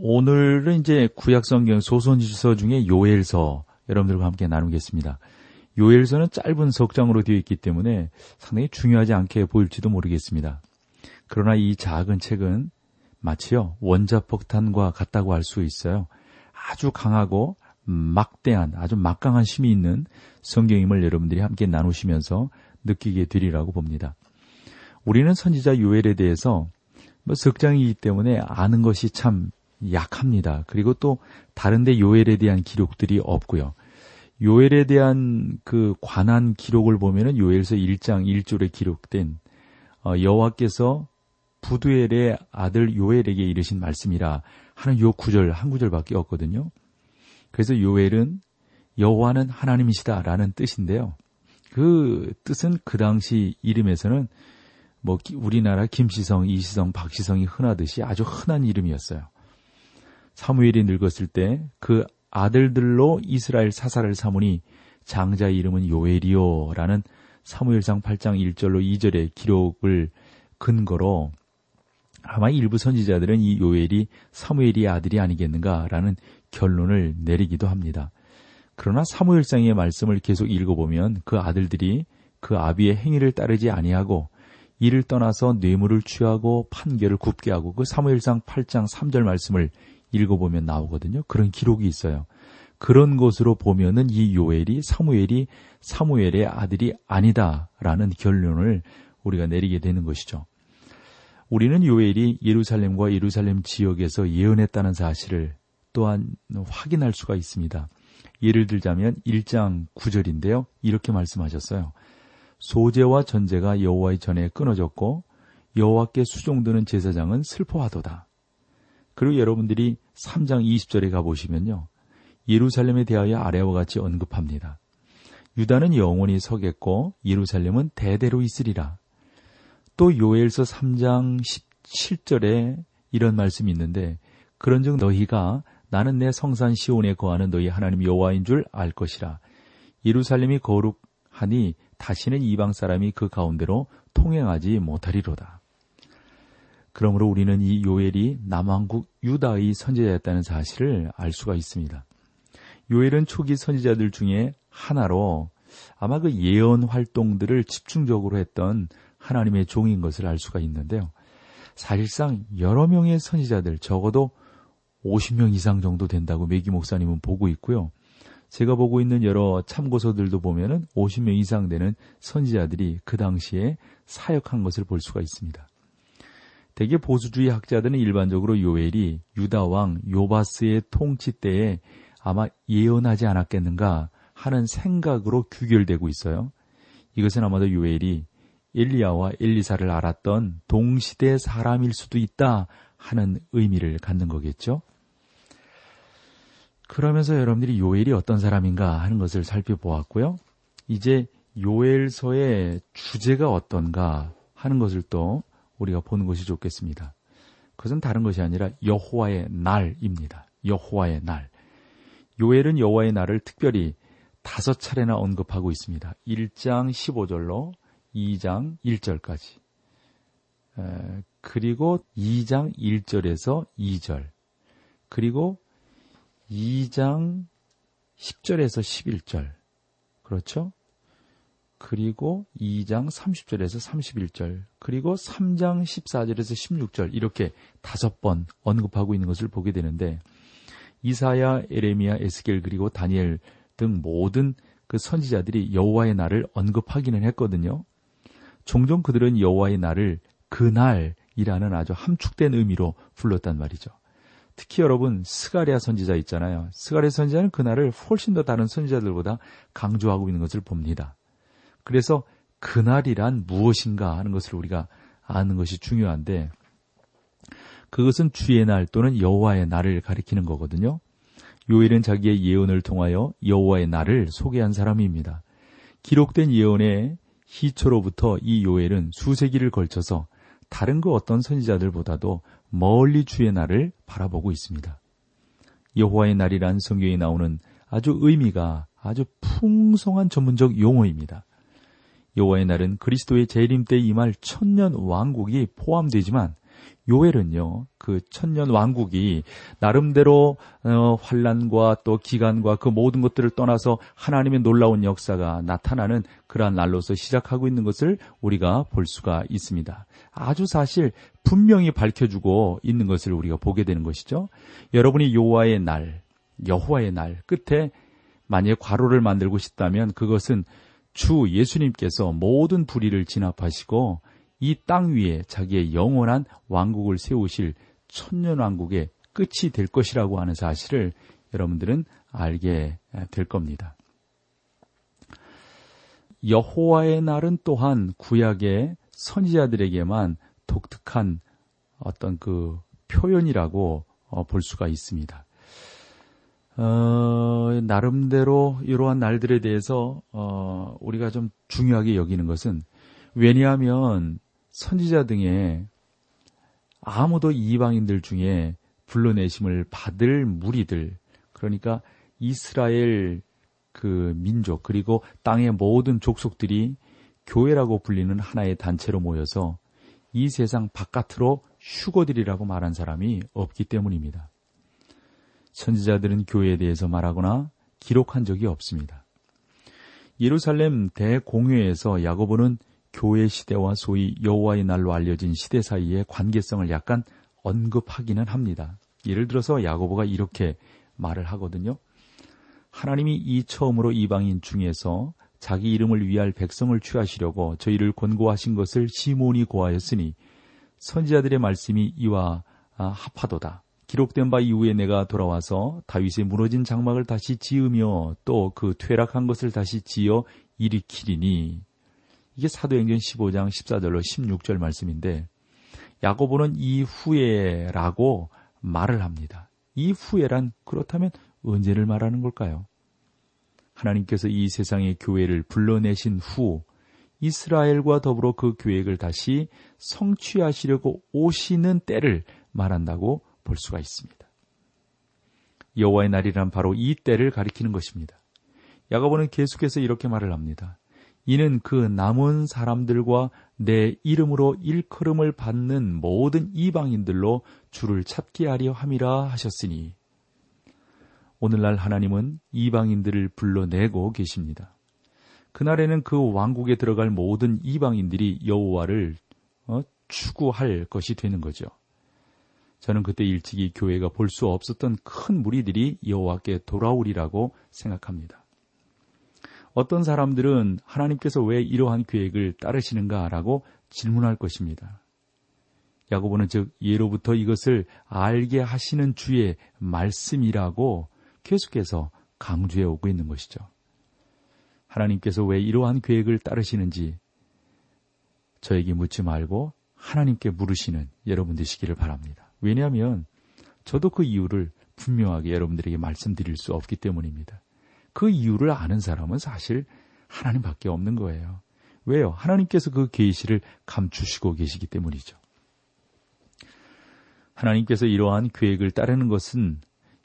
오늘은 이제 구약 성경 소선지서 중에 요엘서 여러분들과 함께 나누겠습니다. 요엘서는 짧은 석장으로 되어 있기 때문에 상당히 중요하지 않게 보일지도 모르겠습니다. 그러나 이 작은 책은 마치요 원자폭탄과 같다고 할 수 있어요. 아주 강하고 막대한 아주 막강한 힘이 있는 성경임을 여러분들이 함께 나누시면서 느끼게 되리라고 봅니다. 우리는 선지자 요엘에 대해서 뭐 석장이기 때문에 아는 것이 참 약합니다. 그리고 또 다른데 요엘에 대한 기록들이 없고요. 요엘에 대한 그 관한 기록을 보면은 요엘서 1장 1절에 기록된 어, 여호와께서 부두엘의 아들 요엘에게 이르신 말씀이라 하는 요 구절 한 구절밖에 없거든요. 그래서 요엘은 여호와는 하나님이시다라는 뜻인데요. 그 뜻은 그 당시 이름에서는 뭐 우리나라 김시성, 이시성, 박시성이 흔하듯이 아주 흔한 이름이었어요. 사무엘이 늙었을 때 그 아들들로 이스라엘 사사를 삼으니 장자 이름은 요엘이요라는 사무엘상 8장 1절로 2절의 기록을 근거로 아마 일부 선지자들은 이 요엘이 사무엘이 아들이 아니겠는가라는 결론을 내리기도 합니다. 그러나 사무엘상의 말씀을 계속 읽어보면 그 아들들이 그 아비의 행위를 따르지 아니하고 이를 떠나서 뇌물을 취하고 판결을 굽게 하고 그 사무엘상 8장 3절 말씀을 읽어보면 나오거든요. 그런 기록이 있어요. 그런 것으로 보면은 이 요엘이 사무엘이 사무엘의 아들이 아니다라는 결론을 우리가 내리게 되는 것이죠. 우리는 요엘이 예루살렘과 예루살렘 지역에서 예언했다는 사실을 또한 확인할 수가 있습니다. 예를 들자면 1장 9절인데요. 이렇게 말씀하셨어요. 소재와 전제가 여호와의 전에 끊어졌고 여호와께 수종드는 제사장은 슬퍼하도다. 그리고 여러분들이 3장 20절에 가보시면요. 예루살렘에 대하여 아래와 같이 언급합니다. 유다는 영원히 서겠고 예루살렘은 대대로 있으리라. 또 요엘서 3장 17절에 이런 말씀이 있는데 그런즉 너희가 나는 내 성산 시온에 거하는 너희 하나님 여호와인 줄 알 것이라. 예루살렘이 거룩하니 다시는 이방 사람이 그 가운데로 통행하지 못하리로다. 그러므로 우리는 이 요엘이 남왕국 유다의 선지자였다는 사실을 알 수가 있습니다. 요엘은 초기 선지자들 중에 하나로 아마 그 예언 활동들을 집중적으로 했던 하나님의 종인 것을 알 수가 있는데요. 사실상 여러 명의 선지자들 적어도 50명 이상 정도 된다고 메기 목사님은 보고 있고요. 제가 보고 있는 여러 참고서들도 보면은 50명 이상 되는 선지자들이 그 당시에 사역한 것을 볼 수가 있습니다. 대개 보수주의 학자들은 일반적으로 요엘이 유다 왕 요바스의 통치 때에 아마 예언하지 않았겠는가 하는 생각으로 규결되고 있어요. 이것은 아마도 요엘이 엘리야와 엘리사를 알았던 동시대 사람일 수도 있다 하는 의미를 갖는 거겠죠. 그러면서 여러분들이 요엘이 어떤 사람인가 하는 것을 살펴보았고요. 이제 요엘서의 주제가 어떤가 하는 것을 또 우리가 보는 것이 좋겠습니다. 그것은 다른 것이 아니라 여호와의 날입니다. 여호와의 날. 요엘은 여호와의 날을 특별히 다섯 차례나 언급하고 있습니다. 1장 15절로 2장 1절까지. 에, 그리고 2장 1절에서 2절. 그리고 2장 10절에서 11절. 그렇죠? 그리고 2장 30절에서 31절, 그리고 3장 14절에서 16절 이렇게 다섯 번 언급하고 있는 것을 보게 되는데 이사야, 에레미야, 에스겔 그리고 다니엘 등 모든 그 선지자들이 여호와의 날을 언급하기는 했거든요. 종종 그들은 여호와의 날을 그날이라는 아주 함축된 의미로 불렀단 말이죠. 특히 여러분 스가랴 선지자 있잖아요. 스가랴 선지자는 그날을 훨씬 더 다른 선지자들보다 강조하고 있는 것을 봅니다. 그래서 그날이란 무엇인가 하는 것을 우리가 아는 것이 중요한데 그것은 주의 날 또는 여호와의 날을 가리키는 거거든요. 요엘은 자기의 예언을 통하여 여호와의 날을 소개한 사람입니다. 기록된 예언의 희초로부터 이 요엘은 수세기를 걸쳐서 다른 그 어떤 선지자들보다도 멀리 주의 날을 바라보고 있습니다. 여호와의 날이란 성경에 나오는 아주 의미가 아주 풍성한 전문적 용어입니다. 여호와의 날은 그리스도의 재림 때 임할 천년 왕국이 포함되지만 요엘은요, 그 천년 왕국이 나름대로 어, 환란과 또 기간과 그 모든 것들을 떠나서 하나님의 놀라운 역사가 나타나는 그러한 날로서 시작하고 있는 것을 우리가 볼 수가 있습니다. 아주 사실 분명히 밝혀주고 있는 것을 우리가 보게 되는 것이죠. 여러분이 요호와의 날, 여호와의 날 끝에 만약 괄호를 만들고 싶다면 그것은 주 예수님께서 모든 불의를 진압하시고 이 땅 위에 자기의 영원한 왕국을 세우실 천년 왕국의 끝이 될 것이라고 하는 사실을 여러분들은 알게 될 겁니다. 여호와의 날은 또한 구약의 선지자들에게만 독특한 어떤 그 표현이라고 어, 볼 수가 있습니다. 어, 나름대로 이러한 날들에 대해서 어, 우리가 좀 중요하게 여기는 것은 왜냐하면 선지자 등의 아무도 이방인들 중에 불러내심을 받을 무리들 그러니까 이스라엘 그 민족 그리고 땅의 모든 족속들이 교회라고 불리는 하나의 단체로 모여서 이 세상 바깥으로 휴거들이라고 말한 사람이 없기 때문입니다. 선지자들은 교회에 대해서 말하거나 기록한 적이 없습니다. 예루살렘 대공회에서 야고보는 교회 시대와 소위 여호와의 날로 알려진 시대 사이의 관계성을 약간 언급하기는 합니다. 예를 들어서 야고보가 이렇게 말을 하거든요. 하나님이 이 처음으로 이방인 중에서 자기 이름을 위할 백성을 취하시려고 저희를 권고하신 것을 시몬이 고하였으니 선지자들의 말씀이 이와 아, 합하도다. 기록된 바 이후에 내가 돌아와서 다윗의 무너진 장막을 다시 지으며 또 그 퇴락한 것을 다시 지어 일으키리니 이게 사도행전 15장 14절로 16절 말씀인데 야고보는 이후에라고 말을 합니다. 이후에란 그렇다면 언제를 말하는 걸까요? 하나님께서 이 세상의 교회를 불러내신 후 이스라엘과 더불어 그 계획을 다시 성취하시려고 오시는 때를 말한다고 볼 수가 있습니다. 여호와의 날이란 바로 이 때를 가리키는 것입니다. 야고보는 계속해서 이렇게 말을 합니다. 이는 그 남은 사람들과 내 이름으로 일컬음을 받는 모든 이방인들로 주를 찾게 하려 함이라 하셨으니 오늘날 하나님은 이방인들을 불러내고 계십니다. 그날에는 그 왕국에 들어갈 모든 이방인들이 여호와를 어, 추구할 것이 되는 거죠. 저는 그때 일찍이 교회가 볼 수 없었던 큰 무리들이 여호와께 돌아오리라고 생각합니다. 어떤 사람들은 하나님께서 왜 이러한 계획을 따르시는가라고 질문할 것입니다. 야고보는 즉 예로부터 이것을 알게 하시는 주의 말씀이라고 계속해서 강조해 오고 있는 것이죠. 하나님께서 왜 이러한 계획을 따르시는지 저에게 묻지 말고 하나님께 물으시는 여러분 되시기를 바랍니다. 왜냐하면 저도 그 이유를 분명하게 여러분들에게 말씀드릴 수 없기 때문입니다. 그 이유를 아는 사람은 사실 하나님밖에 없는 거예요. 왜요? 하나님께서 그 계시를 감추시고 계시기 때문이죠. 하나님께서 이러한 계획을 따르는 것은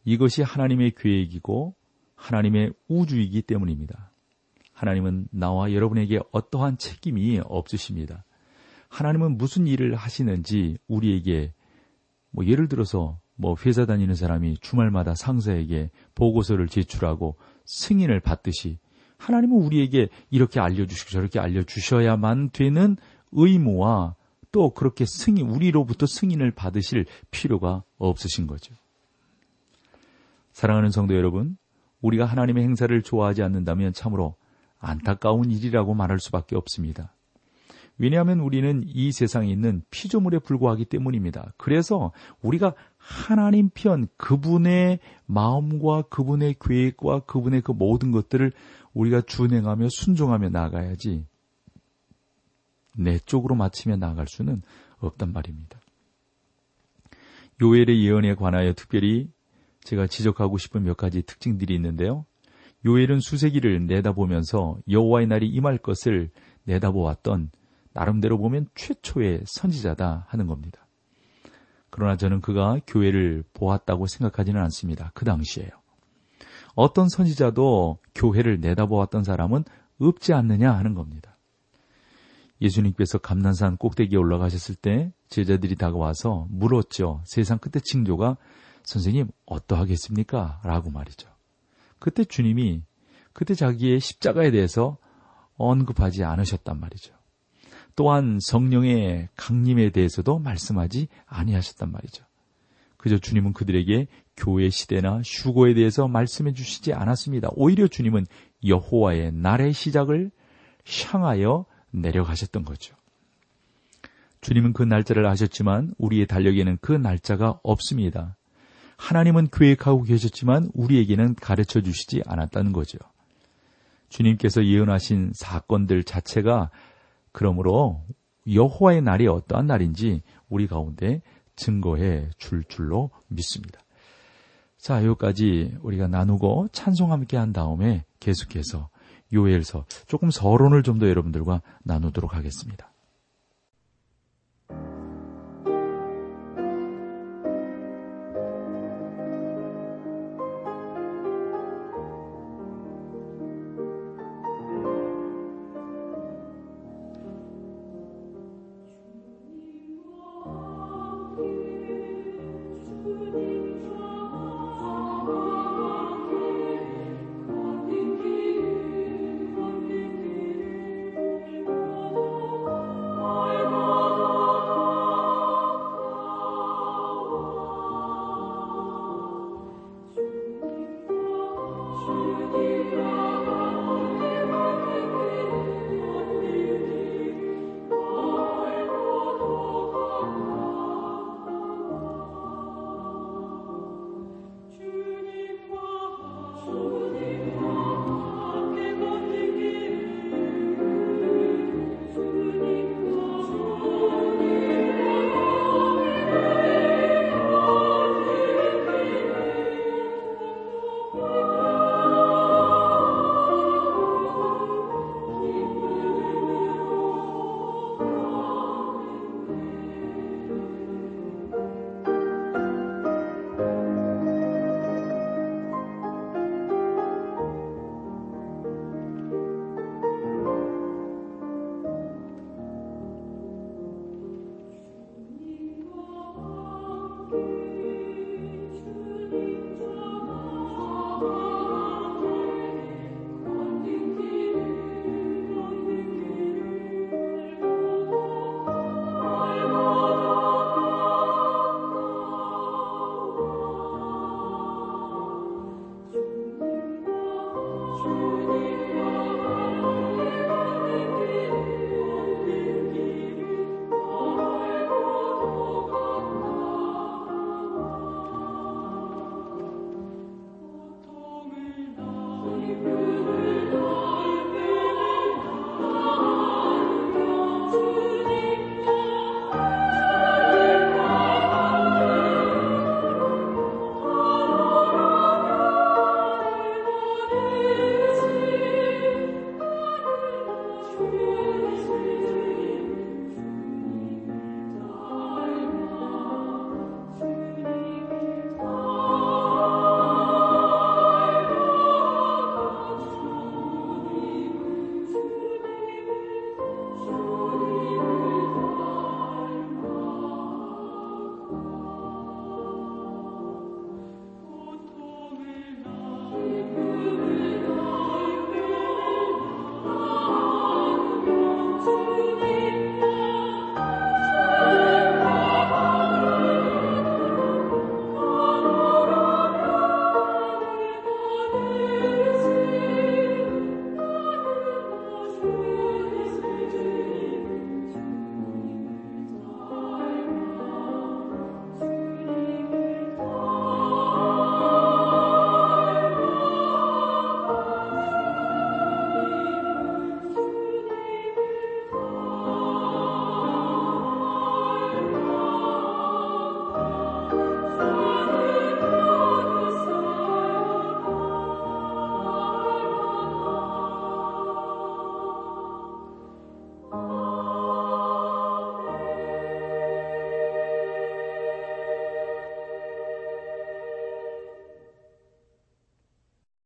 이것이 하나님의 계획이고 하나님의 우주이기 때문입니다. 하나님은 나와 여러분에게 어떠한 책임이 없으십니다. 하나님은 무슨 일을 하시는지 우리에게 뭐 예를 들어서 뭐 회사 다니는 사람이 주말마다 상사에게 보고서를 제출하고 승인을 받듯이 하나님은 우리에게 이렇게 알려주시고 저렇게 알려주셔야만 되는 의무와 또 그렇게 승인, 우리로부터 승인을 받으실 필요가 없으신 거죠. 사랑하는 성도 여러분, 우리가 하나님의 행사를 좋아하지 않는다면 참으로 안타까운 일이라고 말할 수밖에 없습니다. 왜냐하면 우리는 이 세상에 있는 피조물에 불과하기 때문입니다. 그래서 우리가 하나님 편 그분의 마음과 그분의 계획과 그분의 그 모든 것들을 우리가 준행하며 순종하며 나가야지 내 쪽으로 맞추며 나아갈 수는 없단 말입니다. 요엘의 예언에 관하여 특별히 제가 지적하고 싶은 몇 가지 특징들이 있는데요. 요엘은 수세기를 내다보면서 여호와의 날이 임할 것을 내다보았던 나름대로 보면 최초의 선지자다 하는 겁니다. 그러나 저는 그가 교회를 보았다고 생각하지는 않습니다. 그 당시에요. 어떤 선지자도 교회를 내다보았던 사람은 없지 않느냐 하는 겁니다. 예수님께서 감난산 꼭대기에 올라가셨을 때 제자들이 다가와서 물었죠. 세상 끝에 징조가 선생님 어떠하겠습니까? 라고 말이죠. 그때 주님이 그때 자기의 십자가에 대해서 언급하지 않으셨단 말이죠. 또한 성령의 강림에 대해서도 말씀하지 아니하셨단 말이죠. 그저 주님은 그들에게 교회 시대나 휴고에 대해서 말씀해 주시지 않았습니다. 오히려 주님은 여호와의 날의 시작을 향하여 내려가셨던 거죠. 주님은 그 날짜를 아셨지만 우리의 달력에는 그 날짜가 없습니다. 하나님은 계획하고 계셨지만 우리에게는 가르쳐 주시지 않았다는 거죠. 주님께서 예언하신 사건들 자체가 그러므로 여호와의 날이 어떠한 날인지 우리 가운데 증거해 줄 줄로 믿습니다. 자, 여기까지 우리가 나누고 찬송 함께 한 다음에 계속해서 요엘서 조금 서론을 좀 더 여러분들과 나누도록 하겠습니다.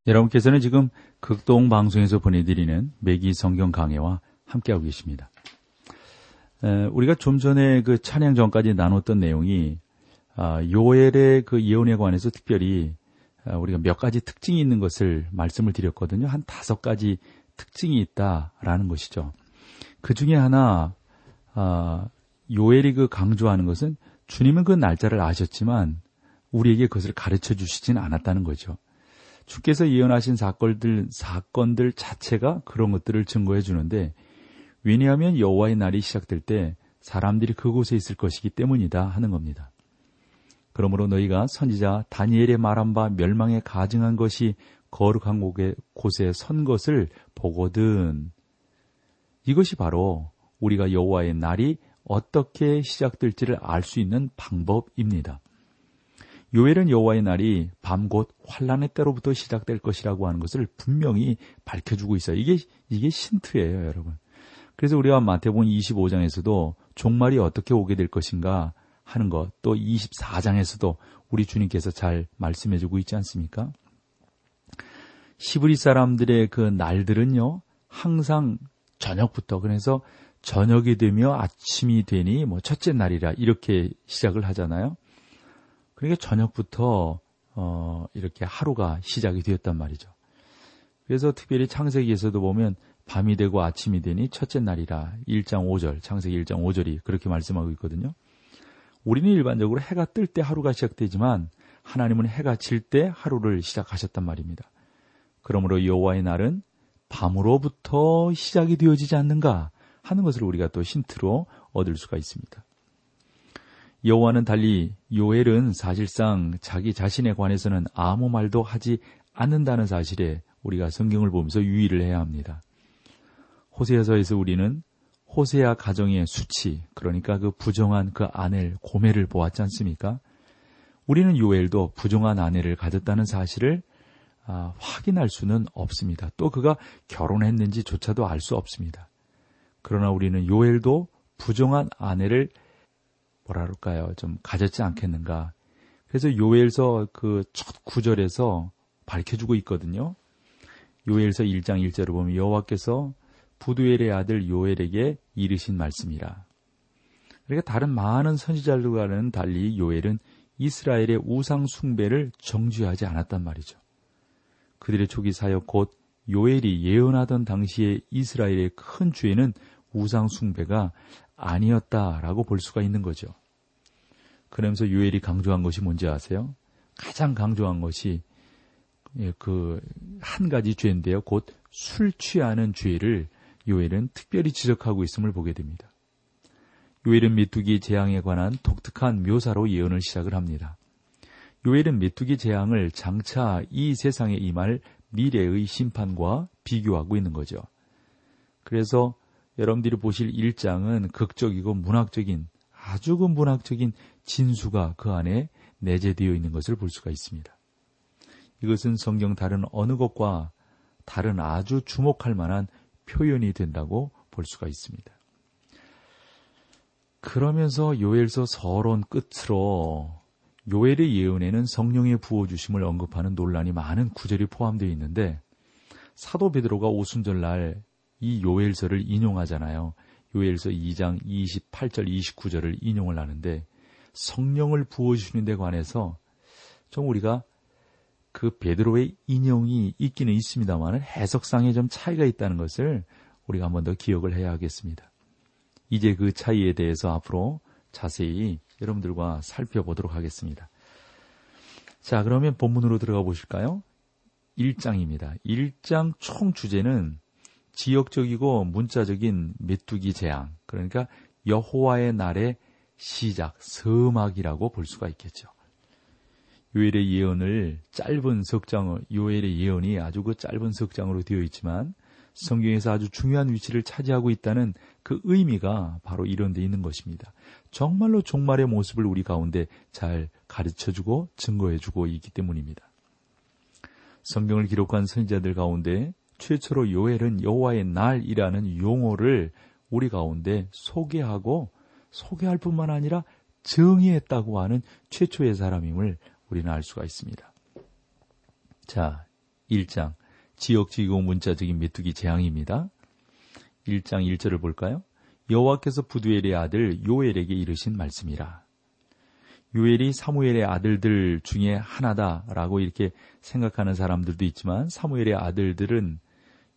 여러분께서는 지금 극동 방송에서 보내드리는 매기 성경 강해와 함께하고 계십니다. 우리가 좀 전에 그 찬양 전까지 나눴던 내용이 아, 요엘의 그 예언에 관해서 특별히 아, 우리가 몇 가지 특징이 있는 것을 말씀을 드렸거든요. 한 다섯 가지 특징이 있다라는 것이죠. 그 중에 하나 아, 요엘이 그 강조하는 것은 주님은 그 날짜를 아셨지만 우리에게 그것을 가르쳐 주시진 않았다는 거죠. 주께서 예언하신 사건들 사건들 자체가 그런 것들을 증거해 주는데 왜냐하면 여호와의 날이 시작될 때 사람들이 그곳에 있을 것이기 때문이다 하는 겁니다. 그러므로 너희가 선지자 다니엘의 말한 바 멸망에 가증한 것이 거룩한 곳에 선 것을 보거든. 이것이 바로 우리가 여호와의 날이 어떻게 시작될지를 알 수 있는 방법입니다. 요엘은 여호와의 날이 밤 곧 환란의 때로부터 시작될 것이라고 하는 것을 분명히 밝혀주고 있어요. 이게 이게 신트예요, 여러분. 그래서 우리가 마태복음 25장에서도 종말이 어떻게 오게 될 것인가 하는 것, 또 24장에서도 우리 주님께서 잘 말씀해주고 있지 않습니까? 시브리 사람들의 그 날들은요, 항상 저녁부터, 그래서 저녁이 되며 아침이 되니 뭐 첫째 날이라 이렇게 시작을 하잖아요. 그러니까 저녁부터 어, 이렇게 하루가 시작이 되었단 말이죠. 그래서 특별히 창세기에서도 보면 밤이 되고 아침이 되니 첫째 날이라 1장 5절, 창세기 1장 5절이 그렇게 말씀하고 있거든요. 우리는 일반적으로 해가 뜰 때 하루가 시작되지만 하나님은 해가 질 때 하루를 시작하셨단 말입니다. 그러므로 여호와의 날은 밤으로부터 시작이 되어지지 않는가 하는 것을 우리가 또 힌트로 얻을 수가 있습니다. 여호와는 달리 요엘은 사실상 자기 자신에 관해서는 아무 말도 하지 않는다는 사실에 우리가 성경을 보면서 유의를 해야 합니다. 호세아서에서 우리는 호세아 가정의 수치, 그러니까 그 부정한 그 아내를 고매를 보았지 않습니까? 우리는 요엘도 부정한 아내를 가졌다는 사실을 아, 확인할 수는 없습니다. 또 그가 결혼했는지조차도 알 수 없습니다. 그러나 우리는 요엘도 부정한 아내를 뭐라 그럴까요? 좀 가졌지 않겠는가. 그래서 요엘서 그 첫 구절에서 밝혀주고 있거든요. 요엘서 1장 1절을 보면 여호와께서 부두엘의 아들 요엘에게 이르신 말씀이라. 그러니까 다른 많은 선지자들과는 달리 요엘은 이스라엘의 우상 숭배를 정죄하지 않았단 말이죠. 그들의 초기 사역 곧 요엘이 예언하던 당시에 이스라엘의 큰 죄는 우상 숭배가 아니었다라고 볼 수가 있는 거죠. 그러면서 요엘이 강조한 것이 뭔지 아세요? 가장 강조한 것이 예, 그한 가지 죄인데요. 곧 술 취하는 죄를 요엘은 특별히 지적하고 있음을 보게 됩니다. 요엘은 메뚜기 재앙에 관한 독특한 묘사로 예언을 시작을 합니다. 요엘은 메뚜기 재앙을 장차 이 세상에 임할 미래의 심판과 비교하고 있는 거죠. 그래서 여러분들이 보실 일장은 극적이고 문학적인 아주 그 문학적인 진수가 그 안에 내재되어 있는 것을 볼 수가 있습니다. 이것은 성경 다른 어느 것과 다른 아주 주목할 만한 표현이 된다고 볼 수가 있습니다. 그러면서 요엘서 서론 끝으로 요엘의 예언에는 성령의 부어주심을 언급하는 논란이 많은 구절이 포함되어 있는데 사도 베드로가 오순절날 이 요엘서를 인용하잖아요. 요엘서 2장 28절 29절을 인용을 하는데 성령을 부어 주시는 데 관해서 좀 우리가 그 베드로의 인용이 있기는 있습니다만 해석상에 좀 차이가 있다는 것을 우리가 한 번 더 기억을 해야 하겠습니다. 이제 그 차이에 대해서 앞으로 자세히 여러분들과 살펴보도록 하겠습니다. 자, 그러면 본문으로 들어가 보실까요? 1장입니다. 1장 총 주제는 지역적이고 문자적인 메뚜기 재앙, 그러니까 여호와의 날의 시작, 서막이라고 볼 수가 있겠죠. 요엘의 예언을 짧은 석장, 요엘의 예언이 아주 그 짧은 석장으로 되어 있지만 성경에서 아주 중요한 위치를 차지하고 있다는 그 의미가 바로 이런 데 있는 것입니다. 정말로 종말의 모습을 우리 가운데 잘 가르쳐주고 증거해주고 있기 때문입니다. 성경을 기록한 선지자들 가운데 최초로 요엘은 여호와의 날이라는 용어를 우리 가운데 소개하고 소개할 뿐만 아니라 정의했다고 하는 최초의 사람임을 우리는 알 수가 있습니다. 자, 1장 지역지공 문자적인 메뚜기 재앙입니다. 1장 1절을 볼까요? 여호와께서 부두엘의 아들 요엘에게 이르신 말씀이라. 요엘이 사무엘의 아들들 중에 하나다라고 이렇게 생각하는 사람들도 있지만 사무엘의 아들들은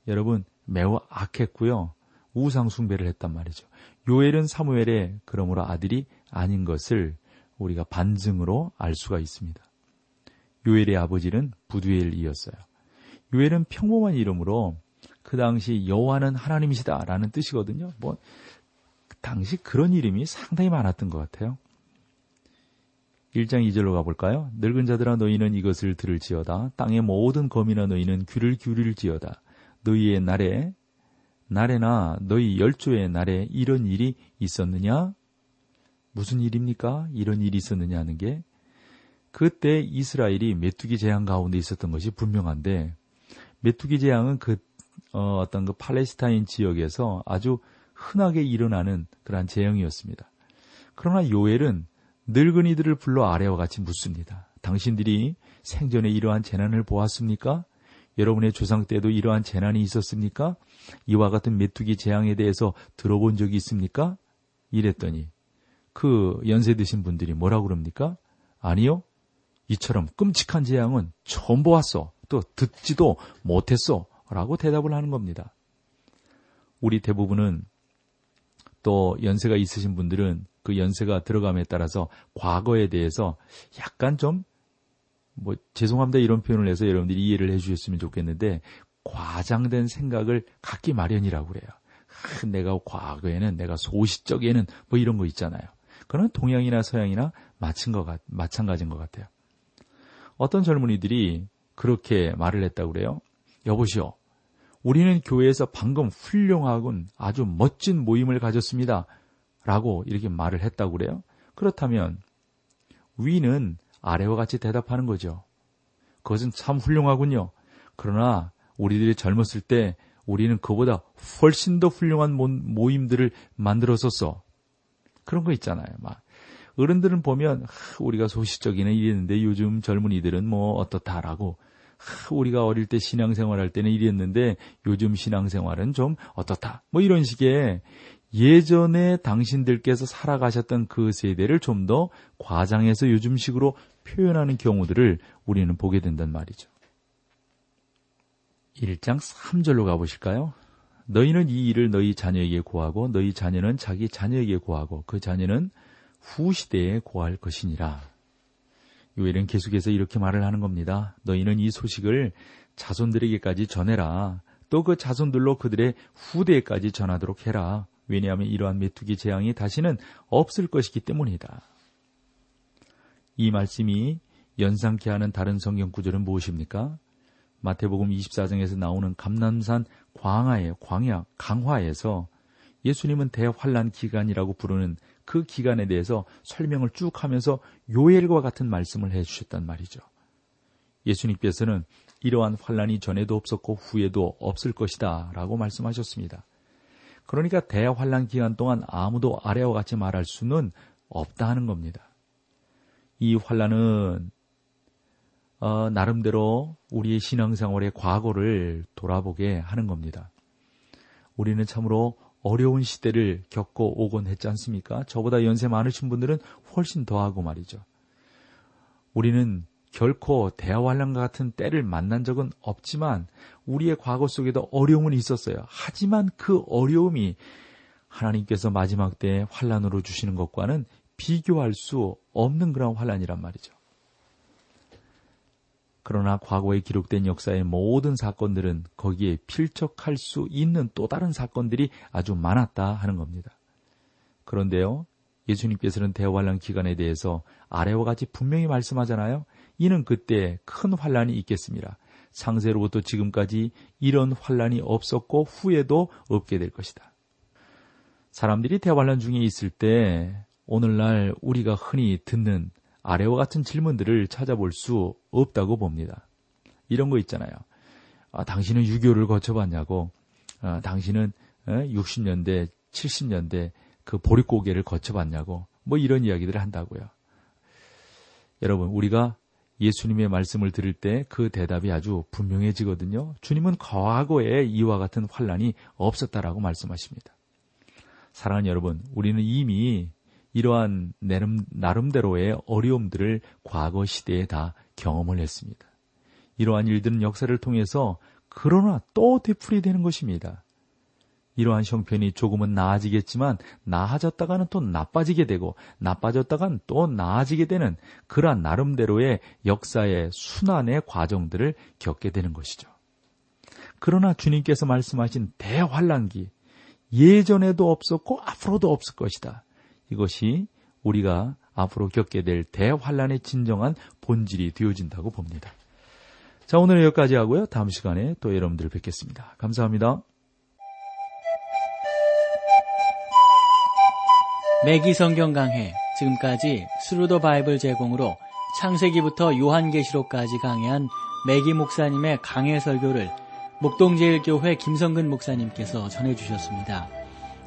여러분 매우 악했고요. 우상 숭배를 했단 말이죠. 요엘은 사무엘의 그러므로 아들이 아닌 것을 우리가 반증으로 알 수가 있습니다. 요엘의 아버지는 부두엘이었어요. 요엘은 평범한 이름으로 그 당시 여호와는 하나님이시다라는 뜻이거든요. 뭐 당시 그런 이름이 상당히 많았던 것 같아요. 1장 2절로 가볼까요? 늙은 자들아 너희는 이것을 들을지어다. 땅의 모든 거미나 너희는 귀를 기울일지어다. 너희의 날에 날에나 너희 열조의 날에 이런 일이 있었느냐? 무슨 일입니까? 이런 일이 있었느냐 하는 게 그때 이스라엘이 메뚜기 재앙 가운데 있었던 것이 분명한데 메뚜기 재앙은 그 어, 어떤 그 팔레스타인 지역에서 아주 흔하게 일어나는 그러한 재앙이었습니다. 그러나 요엘은 늙은이들을 불러 아래와 같이 묻습니다. 당신들이 생전에 이러한 재난을 보았습니까? 여러분의 조상 때도 이러한 재난이 있었습니까? 이와 같은 메뚜기 재앙에 대해서 들어본 적이 있습니까? 이랬더니 그 연세 드신 분들이 뭐라고 그럽니까? 아니요. 이처럼 끔찍한 재앙은 처음 보았어. 또 듣지도 못했어. 라고 대답을 하는 겁니다. 우리 대부분은 또 연세가 있으신 분들은 그 연세가 들어감에 따라서 과거에 대해서 약간 좀, 뭐, 죄송합니다. 이런 표현을 해서 여러분들이 이해를 해 주셨으면 좋겠는데, 과장된 생각을 갖기 마련이라고 그래요. 아, 내가 과거에는, 내가 소시적에는 뭐 이런 거 있잖아요. 그건 동양이나 서양이나 마친 것 같, 마찬가지인 것 같아요. 어떤 젊은이들이 그렇게 말을 했다고 그래요. 여보시오. 우리는 교회에서 방금 훌륭하군 아주 멋진 모임을 가졌습니다. 라고 이렇게 말을 했다고 그래요. 그렇다면 위는 아래와 같이 대답하는 거죠. 그것은 참 훌륭하군요. 그러나 우리들이 젊었을 때 우리는 그보다 훨씬 더 훌륭한 모임들을 만들었었어. 그런 거 있잖아요. 막 어른들은 보면 우리가 소시적이네 이랬는데 요즘 젊은이들은 뭐 어떻다라고 우리가 어릴 때 신앙생활할 때는 이랬는데 요즘 신앙생활은 좀 어떻다. 뭐 이런 식의 예전에 당신들께서 살아가셨던 그 세대를 좀 더 과장해서 요즘식으로 표현하는 경우들을 우리는 보게 된단 말이죠. 1장 3절로 가보실까요? 너희는 이 일을 너희 자녀에게 고하고 너희 자녀는 자기 자녀에게 고하고 그 자녀는 후 시대에 고할 것이니라. 요엘은 계속해서 이렇게 말을 하는 겁니다. 너희는 이 소식을 자손들에게까지 전해라. 또 그 자손들로 그들의 후대에까지 전하도록 해라. 왜냐하면 이러한 메뚜기 재앙이 다시는 없을 것이기 때문이다. 이 말씀이 연상케 하는 다른 성경 구절은 무엇입니까? 마태복음 24장에서 나오는 감남산 광화의 광야 강화에서 예수님은 대환란 기간이라고 부르는 그 기간에 대해서 설명을 쭉 하면서 요엘과 같은 말씀을 해 주셨단 말이죠. 예수님께서는 이러한 환란이 전에도 없었고 후에도 없을 것이다라고 말씀하셨습니다. 그러니까 대환란 기간 동안 아무도 아래와 같이 말할 수는 없다 하는 겁니다. 이 환란은 어, 나름대로 우리의 신앙생활의 과거를 돌아보게 하는 겁니다. 우리는 참으로 어려운 시대를 겪고 오곤 했지 않습니까? 저보다 연세 많으신 분들은 훨씬 더하고 말이죠. 우리는 결코 대화환란과 같은 때를 만난 적은 없지만 우리의 과거 속에도 어려움은 있었어요. 하지만 그 어려움이 하나님께서 마지막 때에 환란으로 주시는 것과는 비교할 수 없는 그런 환란이란 말이죠. 그러나 과거에 기록된 역사의 모든 사건들은 거기에 필적할 수 있는 또 다른 사건들이 아주 많았다 하는 겁니다. 그런데요, 예수님께서는 대환란 기간에 대해서 아래와 같이 분명히 말씀하잖아요. 이는 그때 큰 환란이 있겠습니다. 상세로부터 지금까지 이런 환란이 없었고 후에도 없게 될 것이다. 사람들이 대환란 중에 있을 때 오늘날 우리가 흔히 듣는 아래와 같은 질문들을 찾아볼 수 없다고 봅니다. 이런 거 있잖아요. 아, 당신은 유교를 거쳐봤냐고, 아, 당신은 60년대, 70년대 그 보릿고개를 거쳐봤냐고, 뭐 이런 이야기들을 한다고요. 여러분, 우리가 예수님의 말씀을 들을 때 그 대답이 아주 분명해지거든요. 주님은 과거에 이와 같은 환란이 없었다라고 말씀하십니다. 사랑하는 여러분, 우리는 이미 이러한 나름대로의 어려움들을 과거 시대에 다 경험을 했습니다. 이러한 일들은 역사를 통해서 그러나 또 되풀이되는 것입니다. 이러한 형편이 조금은 나아지겠지만 나아졌다가는 또 나빠지게 되고 나빠졌다가는 또 나아지게 되는 그러한 나름대로의 역사의 순환의 과정들을 겪게 되는 것이죠. 그러나 주님께서 말씀하신 대환란기 예전에도 없었고 앞으로도 없을 것이다. 이것이 우리가 앞으로 겪게 될 대환란의 진정한 본질이 되어진다고 봅니다. 자, 오늘은 여기까지 하고요. 다음 시간에 또 여러분들 뵙겠습니다. 감사합니다. 매기 성경 강해 지금까지 Thru the Bible 제공으로 창세기부터 요한계시록까지 강해한 매기 목사님의 강해 설교를 목동제일교회 김성근 목사님께서 전해주셨습니다.